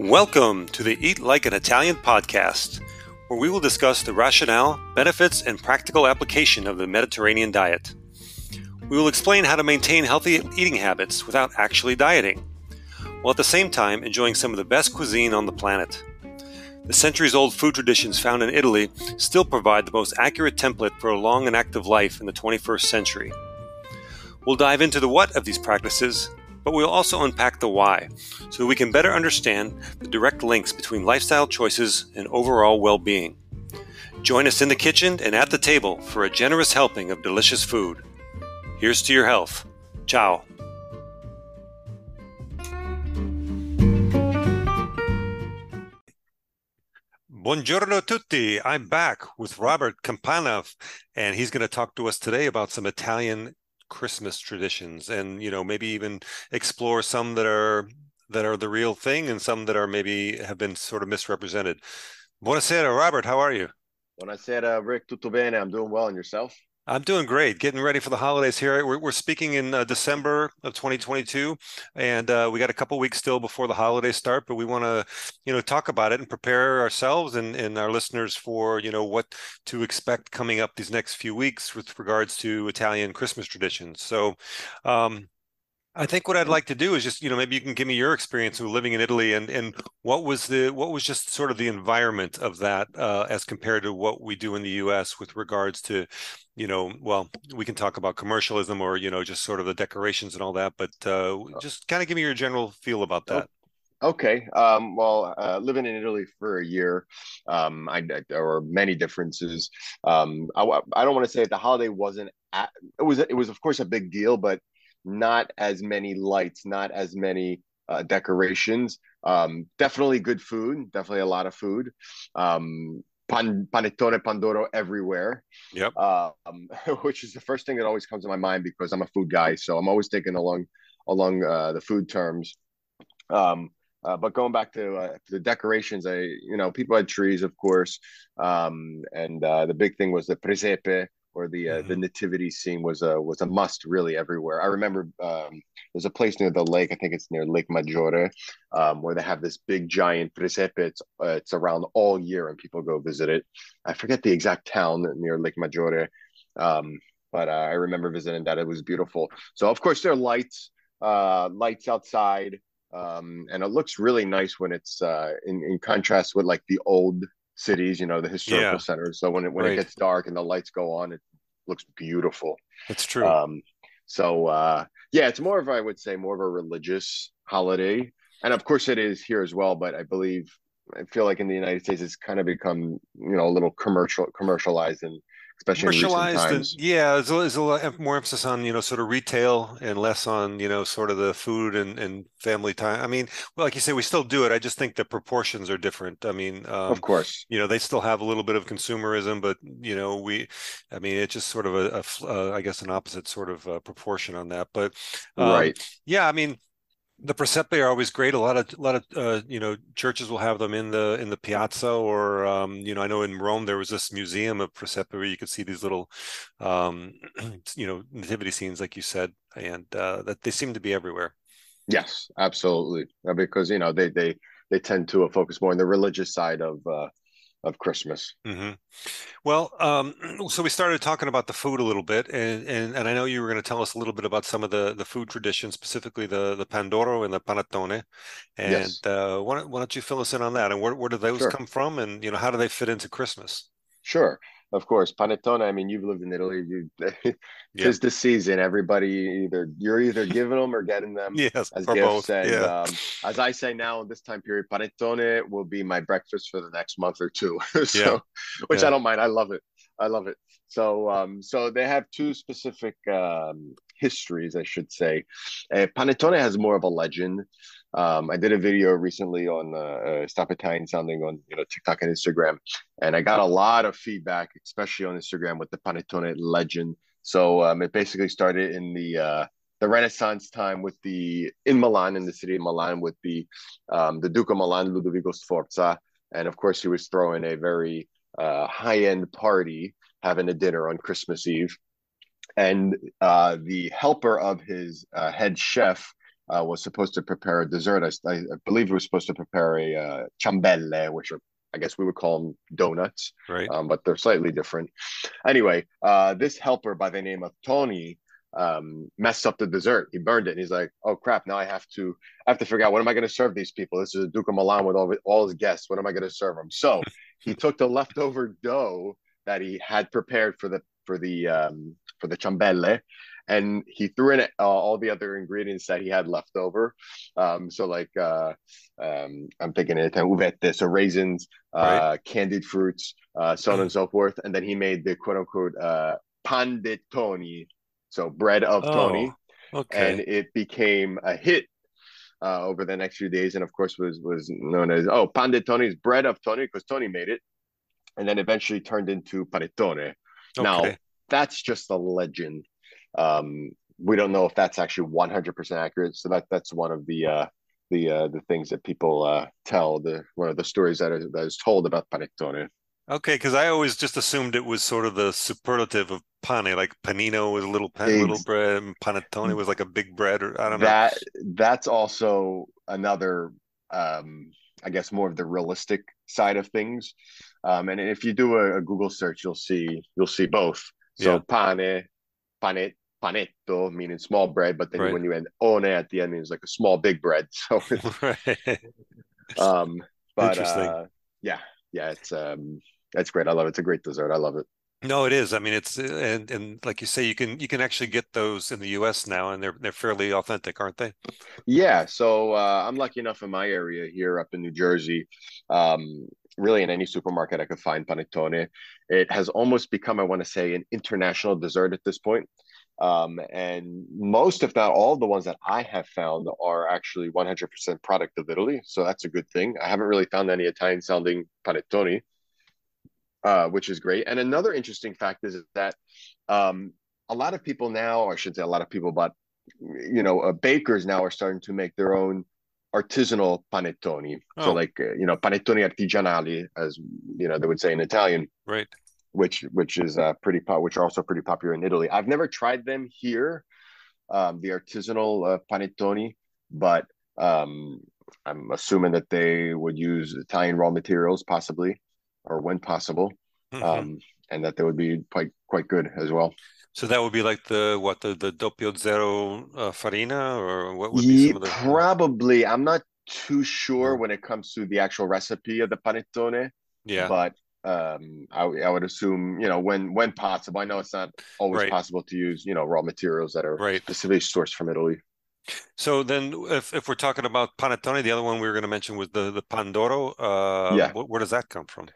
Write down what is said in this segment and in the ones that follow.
Welcome to the Eat Like an Italian podcast, where we will discuss the rationale, benefits, and practical application of the Mediterranean diet. We will explain how to maintain healthy eating habits without actually dieting, while at the same time enjoying some of the best cuisine on the planet. The centuries old food traditions found in Italy still provide the most accurate template for a long and active life in the 21st century. We'll dive into the what of these practices but we'll also unpack the why so that we can better understand the direct links between lifestyle choices and overall well being. Join us in the kitchen and at the table for a generous helping of delicious food. Here's to your health. Ciao. Buongiorno tutti. I'm back with Robert Campana, and he's going to talk to us today about some Italian Christmas traditions, and you know maybe even explore some that are that are the real thing, and some that are maybe have been sort of misrepresented. Buonasera, Robert. How are you? Buonasera, Rick. Tutto bene? I'm doing well, and yourself? I'm doing great. Getting ready for the holidays here. We're, we're speaking in uh, December of 2022, and uh, we got a couple weeks still before the holidays start. But we want to, you know, talk about it and prepare ourselves and, and our listeners for, you know, what to expect coming up these next few weeks with regards to Italian Christmas traditions. So, um, I think what I'd like to do is just, you know, maybe you can give me your experience of living in Italy and and what was the what was just sort of the environment of that uh, as compared to what we do in the U.S. with regards to, you know, well, we can talk about commercialism or you know just sort of the decorations and all that, but uh, oh. just kind of give me your general feel about that. Okay. Um, well, uh, living in Italy for a year, um, I, there were many differences. Um, I, I don't want to say that the holiday wasn't. At, it was. It was of course a big deal, but not as many lights, not as many uh, decorations. Um, definitely good food, definitely a lot of food. Um, pan, panettone pandoro everywhere. Yep. Um, which is the first thing that always comes to my mind because I'm a food guy, so I'm always thinking along along uh, the food terms. Um, uh, but going back to uh, the decorations, I you know people had trees, of course, um, and uh, the big thing was the presepe, or the uh, mm-hmm. the nativity scene was a was a must really everywhere. I remember um, there's a place near the lake. I think it's near Lake Maggiore, um, where they have this big giant presepe. It's uh, it's around all year, and people go visit it. I forget the exact town near Lake Maggiore, um, but uh, I remember visiting that. It was beautiful. So of course there are lights, uh, lights outside. Um, and it looks really nice when it's uh, in, in contrast with like the old cities, you know, the historical yeah. centers. So when it when right. it gets dark and the lights go on, it looks beautiful. It's true. Um, so uh, yeah, it's more of I would say more of a religious holiday, and of course it is here as well. But I believe I feel like in the United States it's kind of become you know a little commercial commercialized and especially commercialized and yeah there's a, there's a lot more emphasis on you know sort of retail and less on you know sort of the food and, and family time. I mean well like you say we still do it. I just think the proportions are different. I mean um, of course. you know they still have a little bit of consumerism but you know we i mean it's just sort of a, a uh, I guess an opposite sort of uh, proportion on that. But um, right. yeah i mean the presepe are always great. A lot of a lot of uh, you know churches will have them in the in the piazza, or um, you know I know in Rome there was this museum of presepe where you could see these little um, you know nativity scenes, like you said, and uh, that they seem to be everywhere. Yes, absolutely, because you know they they they tend to focus more on the religious side of uh, of Christmas. Mm-hmm. Well, um, so we started talking about the food a little bit, and, and, and I know you were going to tell us a little bit about some of the, the food traditions, specifically the the pandoro and the panettone. And yes. uh, why, don't, why don't you fill us in on that? And where, where do those sure. come from? And you know, how do they fit into Christmas? Sure of course, panettone. I mean, you've lived in Italy. You, it's yeah. the season. Everybody either you're either giving them or getting them yes, as gifts. Both. And yeah. um, as I say now in this time period, panettone will be my breakfast for the next month or two. so, yeah. which I don't mind. I love it. I love it. So, um, so they have two specific um, histories, I should say. Uh, panettone has more of a legend. Um, I did a video recently on uh, uh, Stop Italian Sounding on you know TikTok and Instagram, and I got a lot of feedback, especially on Instagram with the panettone legend. So um, it basically started in the uh, the Renaissance time with the in Milan, in the city of Milan, with the um, the Duke of Milan, Ludovico Sforza, and of course he was throwing a very uh, high end party, having a dinner on Christmas Eve, and uh, the helper of his head chef uh, was supposed to prepare a dessert. I, I believe it was supposed to prepare a uh, ciambelle, which are I guess we would call them donuts, right? Um, but they're slightly different. Anyway, uh, this helper by the name of Tony um, messed up the dessert. He burned it. And he's like, "Oh crap! Now I have to I have to figure out what am I going to serve these people? This is a Duke of Milan with all all his guests. What am I going to serve them?" So he took the leftover dough that he had prepared for the for the um, for the ciambelle and he threw in uh, all the other ingredients that he had left over. Um, so like uh, um, I'm thinking it uvette, so raisins, uh, right. candied fruits, uh, so on and so forth. And then he made the quote unquote uh, pan de Tony, so bread of oh, Tony, okay. and it became a hit. Uh, over the next few days, and of course was was known as oh pan de Tony's bread of Tony because Tony made it, and then eventually turned into panettone. Okay. Now that's just a legend um, we don't know if that's actually 100% accurate. So that that's one of the uh, the uh, the things that people uh, tell. The one of the stories that is, that is told about panettone. Okay, because I always just assumed it was sort of the superlative of pane, like panino was a little pan, little bread, and panettone was like a big bread, or I don't know. That that's also another, um, I guess, more of the realistic side of things. Um, and if you do a, a Google search, you'll see you'll see both. So yeah. pane, pane, panetto, meaning small bread, but then right. when you add one at the end, it's like a small big bread. So, right. um, but uh, yeah, yeah, it's um, that's great. I love it. It's a great dessert. I love it. No, it is. I mean, it's and and like you say, you can you can actually get those in the U.S. now, and they're they're fairly authentic, aren't they? Yeah. So uh, I'm lucky enough in my area here up in New Jersey. Um, really, in any supermarket, I could find panettone. It has almost become, I want to say, an international dessert at this point. Um, and most, if not all, the ones that I have found are actually 100% product of Italy. So that's a good thing. I haven't really found any Italian sounding panettone, uh, which is great. And another interesting fact is that um, a lot of people now, or I should say a lot of people, but you know, uh, bakers now are starting to make their own artisanal panettone. Oh. So like, uh, you know, panettone artigianali, as you know, they would say in Italian. Right which which is uh, pretty po- which are also pretty popular in Italy. I've never tried them here, um, the artisanal uh, panettone, but um, I'm assuming that they would use Italian raw materials, possibly, or when possible, mm-hmm. um, and that they would be quite quite good as well. So that would be like the what the the doppio zero uh, farina, or what would be some of the probably. I'm not too sure when it comes to the actual recipe of the panettone. Yeah, but um I, I would assume you know when when possible. I know it's not always right. possible to use you know raw materials that are right. specifically sourced from italy. So then if, if we're talking about panettone the other one we were going to mention was the the pandoro uh yeah. wh- where does that come from?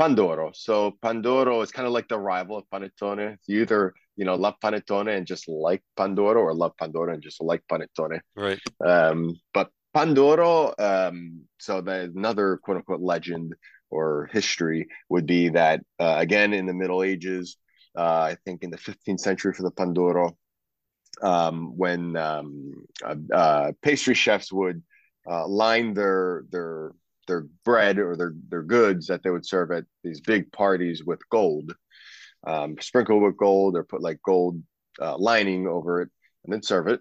Pandoro. So pandoro is kind of like the rival of panettone. You either you know love panettone and just like pandoro or love pandoro and just like panettone. Right. Um but pandoro um so there's another quote unquote legend or history would be that uh, again in the Middle Ages, uh, I think in the 15th century for the Pandoro, um, when um, uh, uh pastry chefs would uh, line their their their bread or their their goods that they would serve at these big parties with gold, um, sprinkle with gold or put like gold uh, lining over it and then serve it,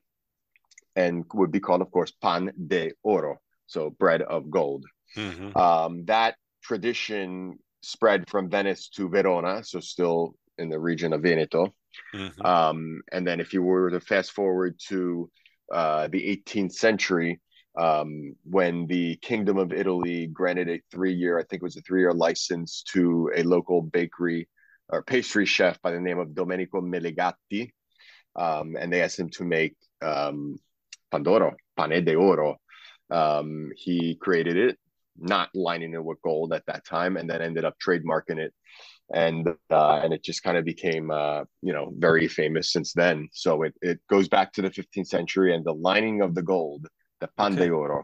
and would be called, of course, pan de oro, so bread of gold. Mm-hmm. Um, that tradition spread from Venice to Verona, so still in the region of Veneto. Mm-hmm. Um, and then if you were to fast forward to uh, the 18th century, um, when the Kingdom of Italy granted a three-year, I think it was a three-year license to a local bakery or pastry chef by the name of Domenico Melegatti, um, and they asked him to make um, Pandoro, pane de oro. Um, he created it not lining it with gold at that time, and then ended up trademarking it, and uh, and it just kind of became uh, you know very famous since then. So it it goes back to the 15th century and the lining of the gold, the pan okay. de oro.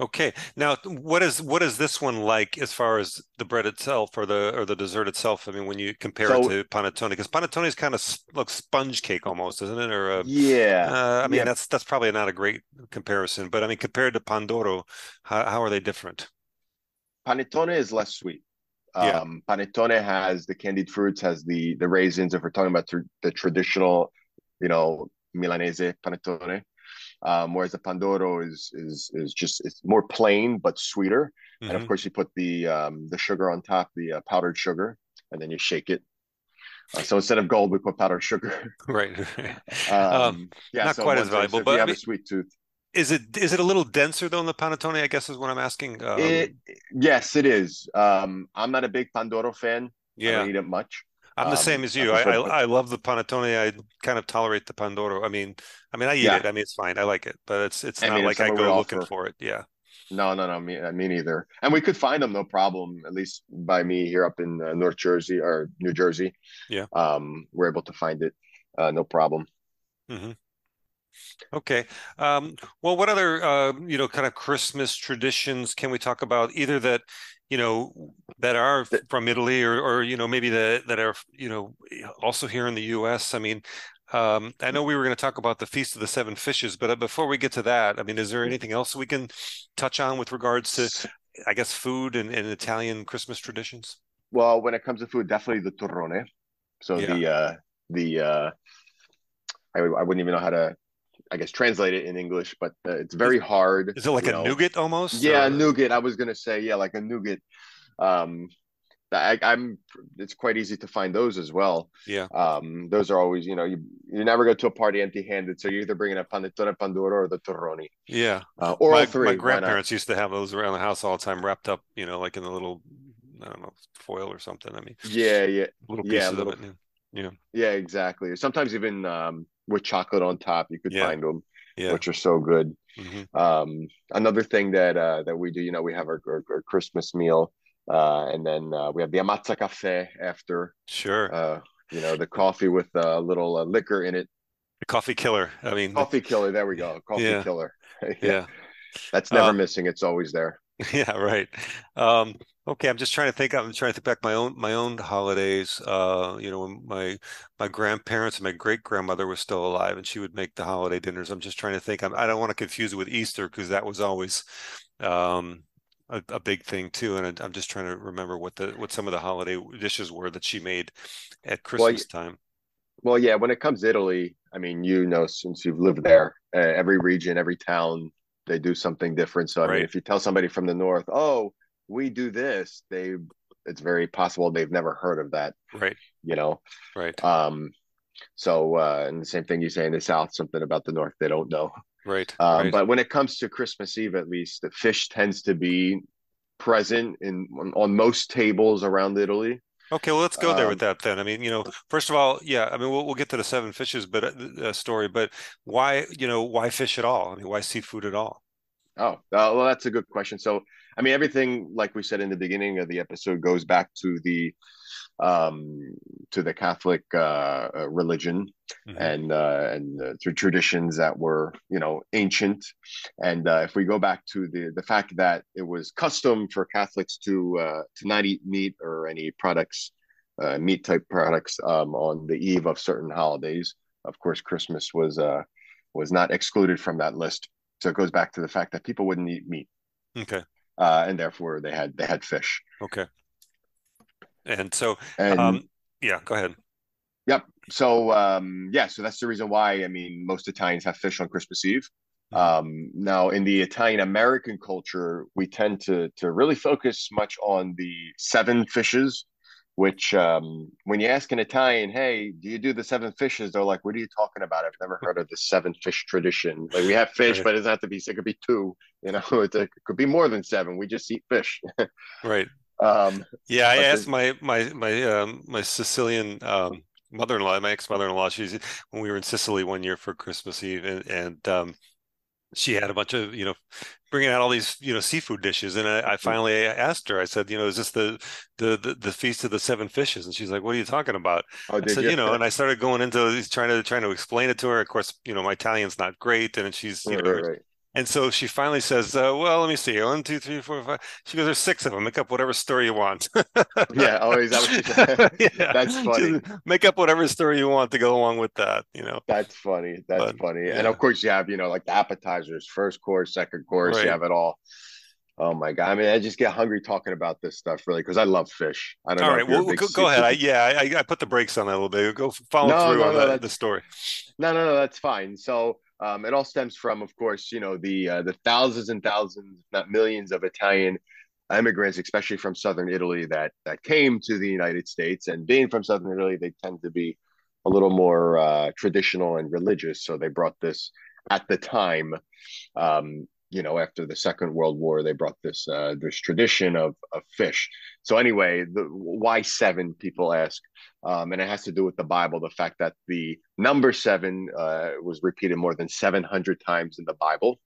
Okay. Now, what is what is this one like as far as the bread itself or the or the dessert itself? I mean, when you compare so, it to panettone, because panettone is kind of looks sponge cake almost, isn't it? Or a, yeah. Uh, I mean, yeah. that's that's probably not a great comparison, but I mean, compared to pandoro, how how are they different? Panettone is less sweet. Yeah. Um, panettone has the candied fruits, has the the raisins. If we're talking about tr- the traditional, you know, Milanese panettone, Um, whereas the pandoro is is is just it's more plain but sweeter. Mm-hmm. And of mm-hmm. course, you put the um, the sugar on top, the uh, powdered sugar, and then you shake it. Uh, so instead of gold, we put powdered sugar. right. um, um, yeah, not so quite as valuable, but you have I mean, a sweet tooth. Is it is it a little denser though in the panettone? I guess is what I'm asking. Um, it, yes, it is. Um, I'm not a big pandoro fan. Yeah, I don't eat it much. I'm the um, same as you. I, I, I love the panettone. I kind of tolerate the pandoro. I mean, I mean, I eat yeah. it. I mean, it's fine. I like it, but it's it's I not mean, like I go looking for, for it. Yeah. No, no, no, me, me neither. And we could find them, no problem. At least by me here up in uh, North Jersey or New Jersey. Yeah. Um, we're able to find it, uh, no problem. Mm-hmm. Okay. Um, well, what other uh, you know kind of Christmas traditions can we talk about? Either that you know that are from Italy, or or you know maybe that that are you know also here in the U.S. I mean, um, I know we were going to talk about the Feast of the Seven Fishes, but uh, before we get to that, I mean, is there anything else we can touch on with regards to, I guess, food and, and Italian Christmas traditions? Well, when it comes to food, definitely the torrone. So yeah. the uh, the uh, I, I wouldn't even know how to I guess translate it in English, but uh, it's very hard. Is it like a know. nougat almost? Yeah, or? nougat. I was gonna say yeah, like a nougat. Um, I, am It's quite easy to find those as well. Yeah. Um, those are always you know you you never go to a party empty-handed, so you're either bringing a panettone pandoro or the turroni. Yeah. Uh, or my, all three. My grandparents used to have those around the house all the time, wrapped up, you know, like in a little I don't know foil or something. I mean. Yeah, yeah. Little pieces yeah, little, of it. Yeah. Yeah, exactly. Sometimes even um, with chocolate on top. You could yeah. find them, yeah. which are so good. Mm-hmm. Um, another thing that uh, that we do, you know, we have our, our, our Christmas meal, uh, and then uh, we have the ammazza caffè after. Sure. Uh, you know, the coffee with a little uh, liquor in it. The coffee killer. I mean, coffee killer. There we go. Coffee yeah. killer. yeah. That's never um, missing. It's always there. Yeah, right. Um, okay, I'm just trying to think. I'm trying to think back my own my own holidays. Uh, you know, when my my grandparents and my great grandmother were still alive, and she would make the holiday dinners. I'm just trying to think. I'm, I do not want to confuse it with Easter because that was always um, a, a, big thing too. And I'm just trying to remember what the what some of the holiday dishes were that she made at Christmas well, time. Well, yeah. When it comes to Italy, I mean, you know, since you've lived there, uh, every region, every town they do something different. So I right. mean, if you tell somebody from the north, oh, we do this, they it's very possible they've never heard of that. Right. You know. Right. Um. So uh, and the same thing you say in the south, something about the north they don't know. Right. Um, right. But when it comes to Christmas Eve, at least, the fish tends to be present in on, on most tables around Italy. Okay, well, let's go there um, with that then. I mean, you know, first of all, yeah, I mean, we'll, we'll get to the seven fishes, but uh, uh, story, but why, you know, why fish at all? I mean, why seafood at all? Oh, uh, well, that's a good question. So, I mean, everything, like we said in the beginning of the episode, goes back to the um, to the Catholic uh, uh religion mm-hmm. and uh, and uh, to traditions that were, you know, ancient. And uh, if we go back to the the fact that it was custom for Catholics to uh, to not eat meat or any products, uh, meat type products, um, on the eve of certain holidays. Of course, Christmas was uh, was not excluded from that list. So it goes back to the fact that people wouldn't eat meat. Okay. Uh, and therefore they had they had fish. Okay. And so, and, um, yeah, go ahead. Yep. So, um, yeah, so that's the reason why, I mean, most Italians have fish on Christmas Eve. Mm-hmm. Um, now, in the Italian American culture, we tend to to really focus much on the seven fishes, which um, when you ask an Italian, hey, do you do the seven fishes? They're like, what are you talking about? I've never heard of the seven fish tradition. Like we have fish, but it doesn't have to be, it could be two, you know, it could be more than seven. We just eat fish. right. Um, yeah, I asked my my my um, my Sicilian um, mother-in-law, my ex-mother-in-law. She's when we were in Sicily one year for Christmas Eve, and, and um, she had a bunch of you know bringing out all these you know seafood dishes, and I, I finally asked her. I said, you know, is this the, the the the feast of the seven fishes? And she's like, what are you talking about? Oh, I said, you? you? know, and I started going into trying to trying to explain it to her. Of course, you know, my Italian's not great, and she's you right, know. Right, right. And so she finally says, uh, "Well, let me see. One, two, three, four, five. She goes, "There's six of them. Make up whatever story you want." yeah, always. That yeah. That's funny. Just make up whatever story you want to go along with that. You know. That's funny. That's but, funny. Yeah. And of course, you have you know like the appetizers, first course, second course. Right. You have it all. Oh my god! I mean, I just get hungry talking about this stuff, really, because I love fish. I don't All know. right, well, go, go ahead. I, yeah, I, I, put the brakes on that a little bit. Go follow no, through no, on no, the, story. No, no, no, that's fine. So, Um, it all stems from, of course, you know the uh, the thousands and thousands, not millions, of Italian immigrants, especially from southern Italy, that that came to the United States. And being from southern Italy, they tend to be a little more uh, traditional and religious. So they brought this at the time. Um, you know, after the Second World War, they brought this uh, this tradition of of fish. So anyway, the why seven? People ask, um, and it has to do with the Bible. The fact that the number seven uh, was repeated more than seven hundred times in the Bible,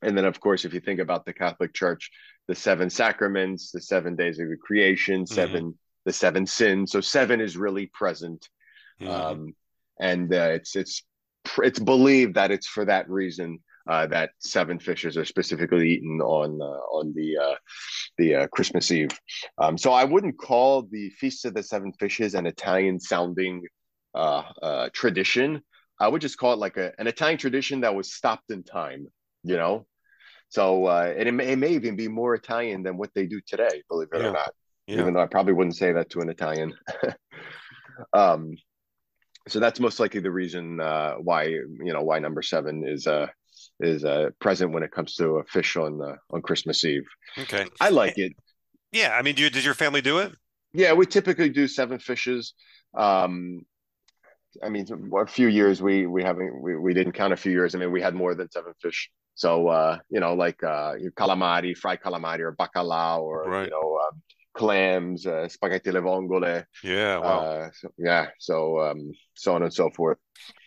and then of course, if you think about the Catholic Church, the seven sacraments, the seven days of the creation, mm-hmm. 7 mm-hmm. the seven sins. So seven is really present, mm-hmm. um, and uh, it's it's it's believed that it's for that reason uh, that seven fishes are specifically eaten on uh, on the uh, the uh, Christmas Eve. Um, so I wouldn't call the Feast of the Seven Fishes an Italian sounding uh, uh, tradition. I would just call it like a, an Italian tradition that was stopped in time. You know, so it, it, may, it may even be more Italian than what they do today. Believe it yeah. or not. Yeah. Even though I probably wouldn't say that to an Italian. um, so that's most likely the reason uh, why you know why number seven is uh is uh present when it comes to a fish on uh, on Christmas Eve. Okay, I like it. Yeah, I mean, do you, did your family do it? Yeah, we typically do seven fishes. Um, I mean, a few years we we haven't we, we didn't count a few years. I mean, we had more than seven fish. So uh, you know, like uh, calamari, fried calamari, or bacalao, or right. you know, uh, clams, uh, spaghetti alle vongole. Yeah, wow. Uh, so, yeah, so um, so on and so forth.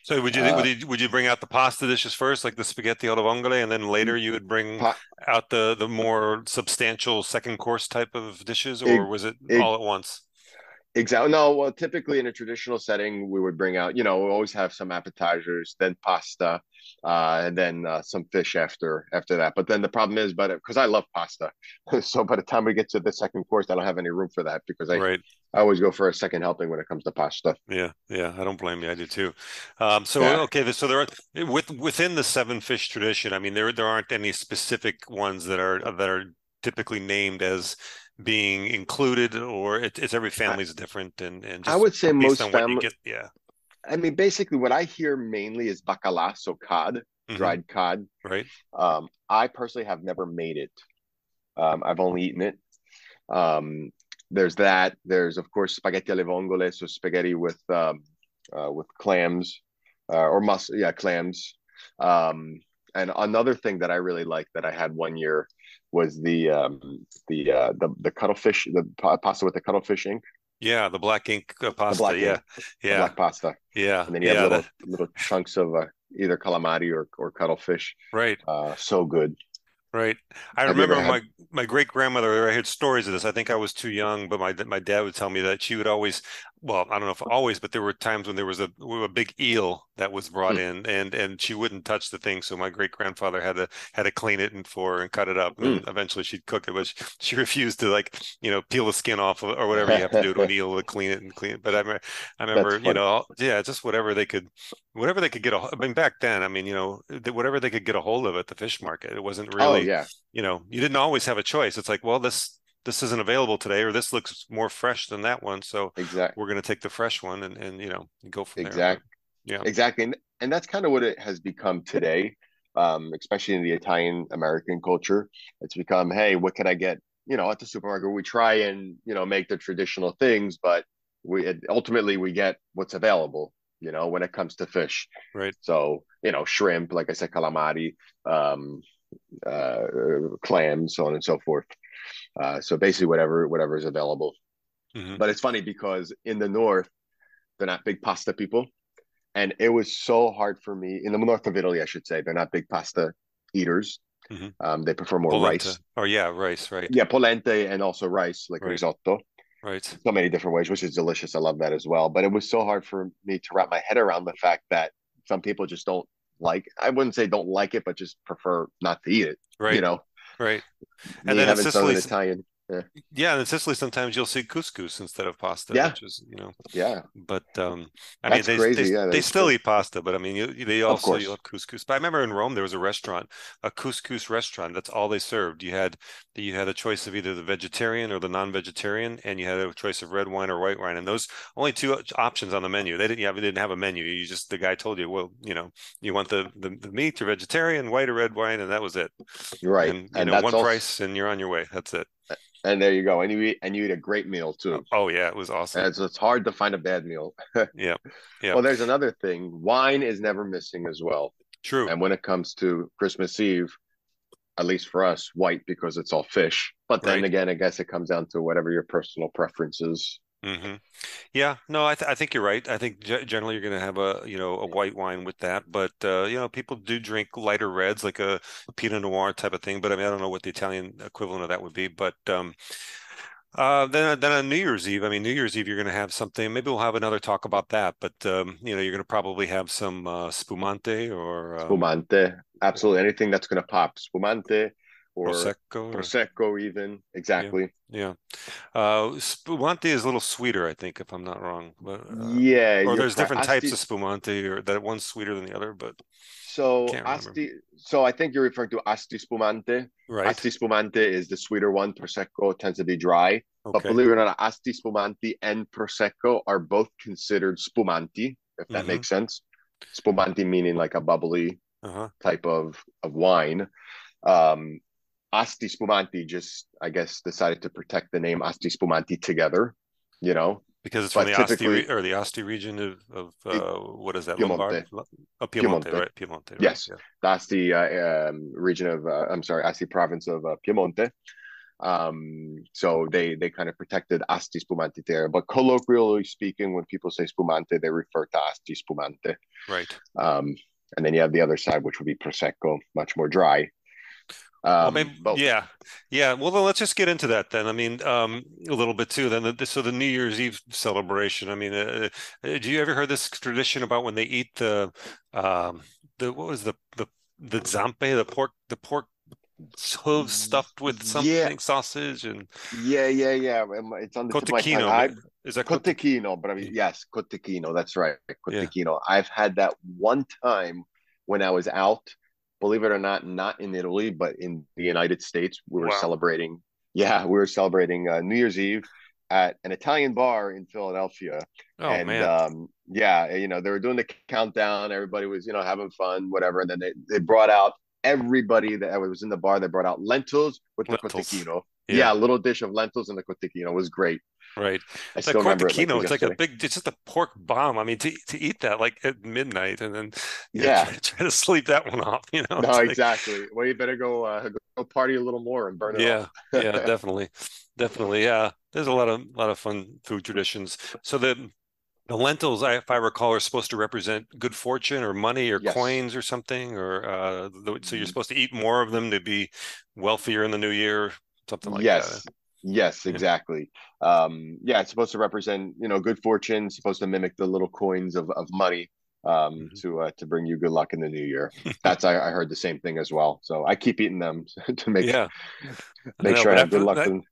So would you, uh, would you would you bring out the pasta dishes first, like the spaghetti alle vongole, and then later you would bring pa- out the the more substantial second course type of dishes, or it, was it, it all at once? Exactly. No, well, typically in a traditional setting, we would bring out, you know, we always have some appetizers, then pasta, uh, and then uh, some fish after after that. But then the problem is, but because I love pasta, so by the time we get to the second course, I don't have any room for that because I right. I always go for a second helping when it comes to pasta. Yeah, yeah, I don't blame you. I do too. Um, so yeah. okay, so there are with within the seven fish tradition. I mean, there there aren't any specific ones that are that are typically named as being included, or it, it's every family's different, and and I would say most families. Yeah, I mean, basically, what I hear mainly is bacala, so cod, mm-hmm. dried cod. Right. Um, I personally have never made it. Um, I've only eaten it. Um, there's that. There's of course spaghetti alle vongole, so spaghetti with um, uh, with clams uh, or mus yeah clams. Um, and another thing that I really like that I had one year was the um, the uh, the the cuttlefish, the pasta with the cuttlefish ink. Yeah, the black ink uh, pasta. Black yeah, ink, yeah, black pasta. Yeah, and then you yeah, have little that... little chunks of uh, either calamari or or cuttlefish. Right. Uh, so good. Right. I Have remember my my great grandmother. I heard stories of this. I think I was too young, but my my dad would tell me that she would always well, I don't know if always, but there were times when there was a, a big eel that was brought mm. in, and and she wouldn't touch the thing. So my great grandfather had to had to clean it and for and cut it up, and mm. eventually she'd cook it. But she, she, refused to like you know peel the skin off of, or whatever you have to do to an eel to clean it and clean it. But I, remember, I remember you know yeah, just whatever they could, whatever they could get. A, I mean back then, I mean you know whatever they could get a hold of at the fish market. It wasn't oh, really oh, yeah. you know you didn't always have a choice. It's like well this this isn't available today or this looks more fresh than that one so exactly we're going to take the fresh one and and you know go from exactly there. yeah. exactly and, and that's kind of what it has become today um, especially in the italian american culture. It's become hey what can i get you know at the supermarket? We try and you know make the traditional things but we ultimately we get what's available you know when it comes to fish. Right. So you know shrimp like i said calamari um uh clams so on and so forth uh, so basically, whatever whatever is available. Mm-hmm. But it's funny because in the north, they're not big pasta people, and it was so hard for me in the north of Italy, I should say. They're not big pasta eaters. Mm-hmm. Um, they prefer more polenta. rice. Oh yeah, rice, right? Yeah, polenta and also rice, like right. risotto. Right. So many different ways, which is delicious. I love that as well. But it was so hard for me to wrap my head around the fact that some people just don't like. I wouldn't say don't like it, but just prefer not to eat it. Right. You know. Right. And then in Sicily, Italian. Yeah. Yeah, and in Sicily sometimes you'll see couscous instead of pasta, Yeah. which is, you know, Yeah. but um I mean they they Yeah. they still eat pasta, but I mean you, they also you have couscous. But I remember in Rome there was a restaurant, a couscous restaurant. That's all they served. You had you had a choice of either the vegetarian or the non-vegetarian, and you had a choice of red wine or white wine. And those only two options on the menu. They didn't have they didn't have a menu. You just the guy told you, well, you know, you want the the, the meat or vegetarian, white or red wine, and that was it. Right. And you And know, one also, price, and you're on your way. That's it. And there you go. And you eat, and you eat a great meal Oh, too. oh yeah, it was awesome. And it's, it's hard to find a bad meal. Yeah, yeah, Well, there's another thing. Wine is never missing as well. true. And when it comes to Christmas Eve, at least for us, white because it's all fish. But then Right. again, I guess it comes down to whatever your personal preference is. Hmm Yeah, no, I, th- I think you're right. I think ge- generally you're going to have a you know a white wine with that, but uh, you know people do drink lighter reds like a Pinot Noir type of thing. But I mean I don't know what the Italian equivalent of that would be. But um, uh, then then on New Year's Eve, I mean New Year's Eve you're going to have something. Maybe we'll have another talk about that. But um, you know you're going to probably have some uh, spumante or um, Spumante, absolutely anything that's going to pop. Spumante or prosecco. Or, Prosecco, even. Exactly. yeah, uh, spumante is a little sweeter, I think, if I'm not wrong. But uh, Yeah. or there's different types Asti, of spumante or that one's sweeter than the other but so Asti, so I think you're referring to Asti Spumante. right Asti Spumante is the sweeter one. Prosecco tends to be dry. But believe it or not, Asti Spumante and Prosecco are both considered Spumanti, if that Mhm. makes sense. Spumanti meaning like a bubbly uh-huh type of, of wine. Um, Asti Spumanti just, I guess, decided to protect the name Asti Spumanti together, you know, because it's from the Asti or the Asti region of, of uh what is that Piemonte. Lombard oh, Piemonte Piemonte. right Piemonte right Yes, yeah that's the uh, um, region of, uh, I'm sorry, Asti province of uh, Piemonte. Um, so they they kind of protected Asti Spumante there. But colloquially speaking, when people say Spumante, they refer to Asti Spumante. right Um, and then you have the other side, which would be Prosecco, much more dry. Well Um, maybe but yeah yeah well then let's just get into that then I mean um a little bit too then the, so the New Year's Eve celebration I mean uh, uh, do you ever heard this tradition about when they eat the um the what was the the the zampe the pork the pork hooves stuffed with yeah, something sausage and yeah, yeah, yeah. Um, It's on the tip of my cotechino I is that cote- cotechino, but I mean, yeah yes, cotechino. That's right, yeah cotechino. I've had that one time when I was out. Believe it or not, not in Italy, but in the United States. We were wow celebrating. Yeah, we were celebrating uh, New Year's Eve at an Italian bar in Philadelphia, oh and man um, yeah, you know, they were doing the countdown. Everybody was, you know, having fun, whatever. And then they, they brought out everybody that was in the bar. They brought out lentils with the lentils cotechino. yeah Yeah, a little dish of lentils and the cotechino was great. Right I The still remember it like it cotechino, was it's like a big, it's just a pork bomb. I mean, to to eat that like at midnight and then you know Yeah, try, try to sleep that one off, you know, no, it's like exactly. Well, you better go uh, go party a little more and burn it yeah, yeah, definitely, definitely, yeah. There's a lot of lot of fun food traditions. So the the lentils, I, if I recall, are supposed to represent good fortune or money or Yes. coins or something, or uh, the, so you're supposed to eat more of them to be wealthier in the new year, something like that. Yes. Yes, exactly. Um, yeah, it's supposed to represent, you know, good fortune, supposed to mimic the little coins of, of money um, Mhm. to uh, to bring you good luck in the new year. That's I, I heard the same thing as well. So I keep eating them to make Yeah, make know, sure I have good luck. that, in,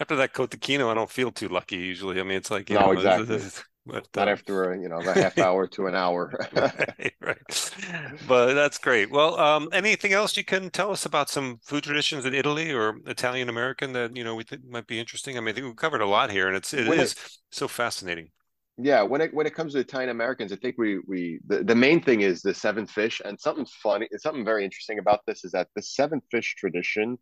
after that cotechino, I don't feel too lucky usually. I mean, it's like, you no, know, exactly. But Not um, after a, you know a half hour to an hour. right, right. But that's great. Well, um, anything else you can tell us about some food traditions in Italy or Italian American that, you know, we think might be interesting? I mean, I think we've covered a lot here and it's it when is it so fascinating. yeah, when it when it comes to Italian Americans, I think we we the, the main thing is the seven fish. And something funny, something very interesting about this is that the seven fish tradition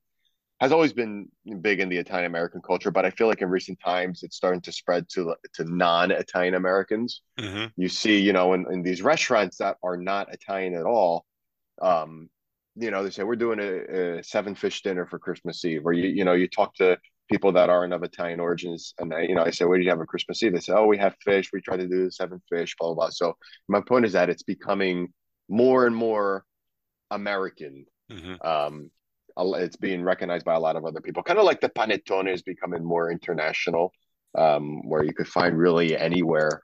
has always been big in the Italian American culture, but I feel like in recent times it's starting to spread to to non-Italian Americans. hmm You see, you know, in, in these restaurants that are not Italian at all, um, you know, they say we're doing a, a seven fish dinner for Christmas Eve, or you you know, you talk to people that aren't of Italian origins, and I, you know, I say, what do you have on Christmas Eve? They say, oh, we have fish. We try to do the seven fish, blah blah blah. So my point is that it's becoming more and more American hmm um, it's being recognized by a lot of other people. Kind of like the panettone is becoming more international, um, where you could find really anywhere,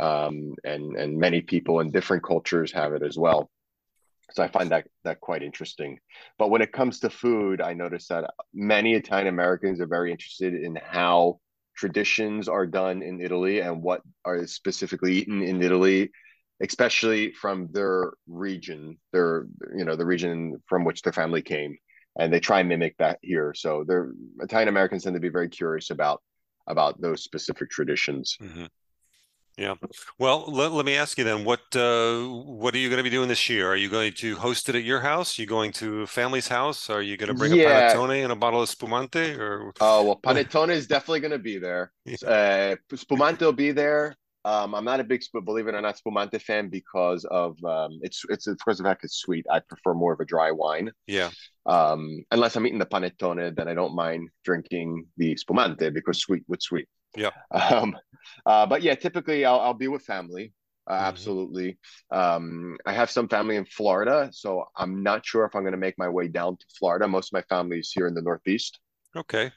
um, and and many people in different cultures have it as well. so I find that that quite interesting. But when it comes to food, I notice that many Italian Americans are very interested in how traditions are done in Italy and what are specifically eaten in Italy, especially from their region, their you know the region from which their family came, and they try and mimic that here. So they're Italian Americans tend to be very curious about about those specific traditions. Mm-hmm. Yeah. Well, let, let me ask you then, what uh, what are you going to be doing this year? Are you going to host it at your house? Are you going to family's house? Are you going to bring yeah. a panettone and a bottle of spumante? Or oh well, panettone is definitely going to be there. Uh, spumante will be there. Um, I'm not a big, believe it or not, spumante fan because of um, it's it's because of the fact it's sweet. I prefer more of a dry wine. Yeah. Um, unless I'm eating the panettone, then I don't mind drinking the spumante because sweet with sweet. Yeah. Um, uh, but yeah, typically I'll, I'll be with family. Uh, mm-hmm. Absolutely. Um, I have some family in Florida, so I'm not sure if I'm going to make my way down to Florida. Most of my family is here in the Northeast. Okay.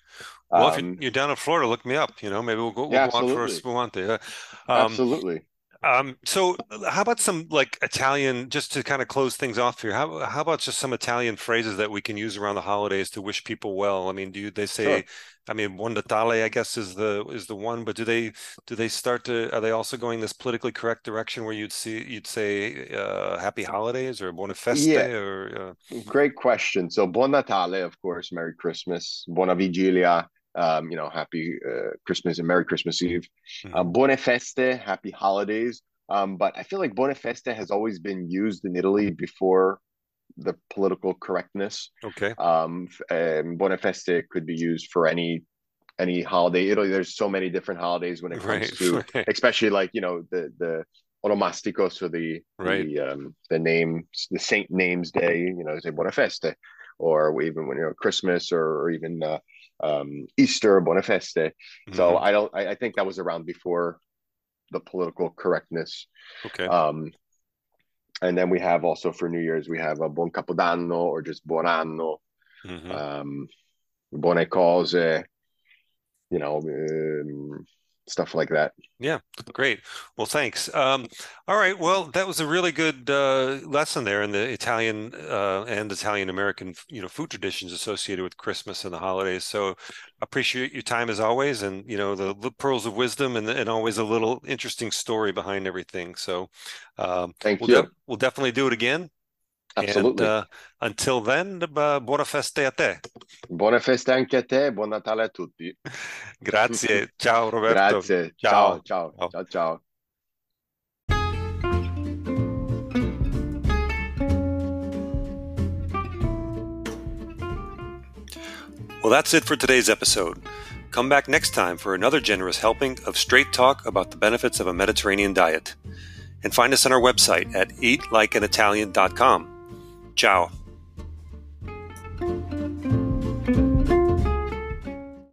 Well, um, if you're down in Florida, look me up. You know, maybe we'll go, we'll yeah, go on for a spumante. Um, absolutely. Um, so how about some like Italian, just to kind of close things off here? How how about just some Italian phrases that we can use around the holidays to wish people well? I mean, do you, they say? Sure. I mean, Buon Natale, I guess, is the is the one. But do they do they start to? Are they also going this politically correct direction where you'd see you'd say uh, Happy Holidays or Buone Feste? Yeah. Or uh... great question. So Buon Natale, of course, Merry Christmas, Buona Vigilia, um, you know, happy uh, Christmas and Merry Christmas Eve. Mm-hmm. Uh, Buone Feste, happy holidays. Um, but I feel like Buone Feste has always been used in Italy before the political correctness. Okay. Um, and Buone Feste could be used for any any holiday. Italy, there's so many different holidays when it comes right. to, especially like you know the the onomastico, so the right. the um, the name the Saint Names Day. You know, say Buone Feste, or even when you know Christmas or, or even uh, um, Easter, Buone Feste. Mm-hmm. So I don't. I, I, think that was around before the political correctness. Okay. Um, and then we have also for New Year's we have a Buon Capodanno or just Buon Anno, mm-hmm. um, Buone Cose. You know, um, stuff like that. Yeah, great. Well, thanks. Um, all right. Well, that was a really good uh, lesson there in the Italian uh, and Italian American, you know, food traditions associated with Christmas and the holidays. So, appreciate your time as always, and you know, the, the pearls of wisdom, and, and always a little interesting story behind everything. So, um, thank we'll you. De- we'll definitely do it again. Absolutely. And, uh, until then, uh, buona feste a te. Buona feste anche a te, buon Natale a tutti. Grazie, ciao Roberto. Grazie, ciao, ciao, ciao, ciao. ciao. Well, that's it for today's episode. Come back next time for another generous helping of straight talk about the benefits of a Mediterranean diet. And find us on our website at eatlikeanitalian.com. Ciao.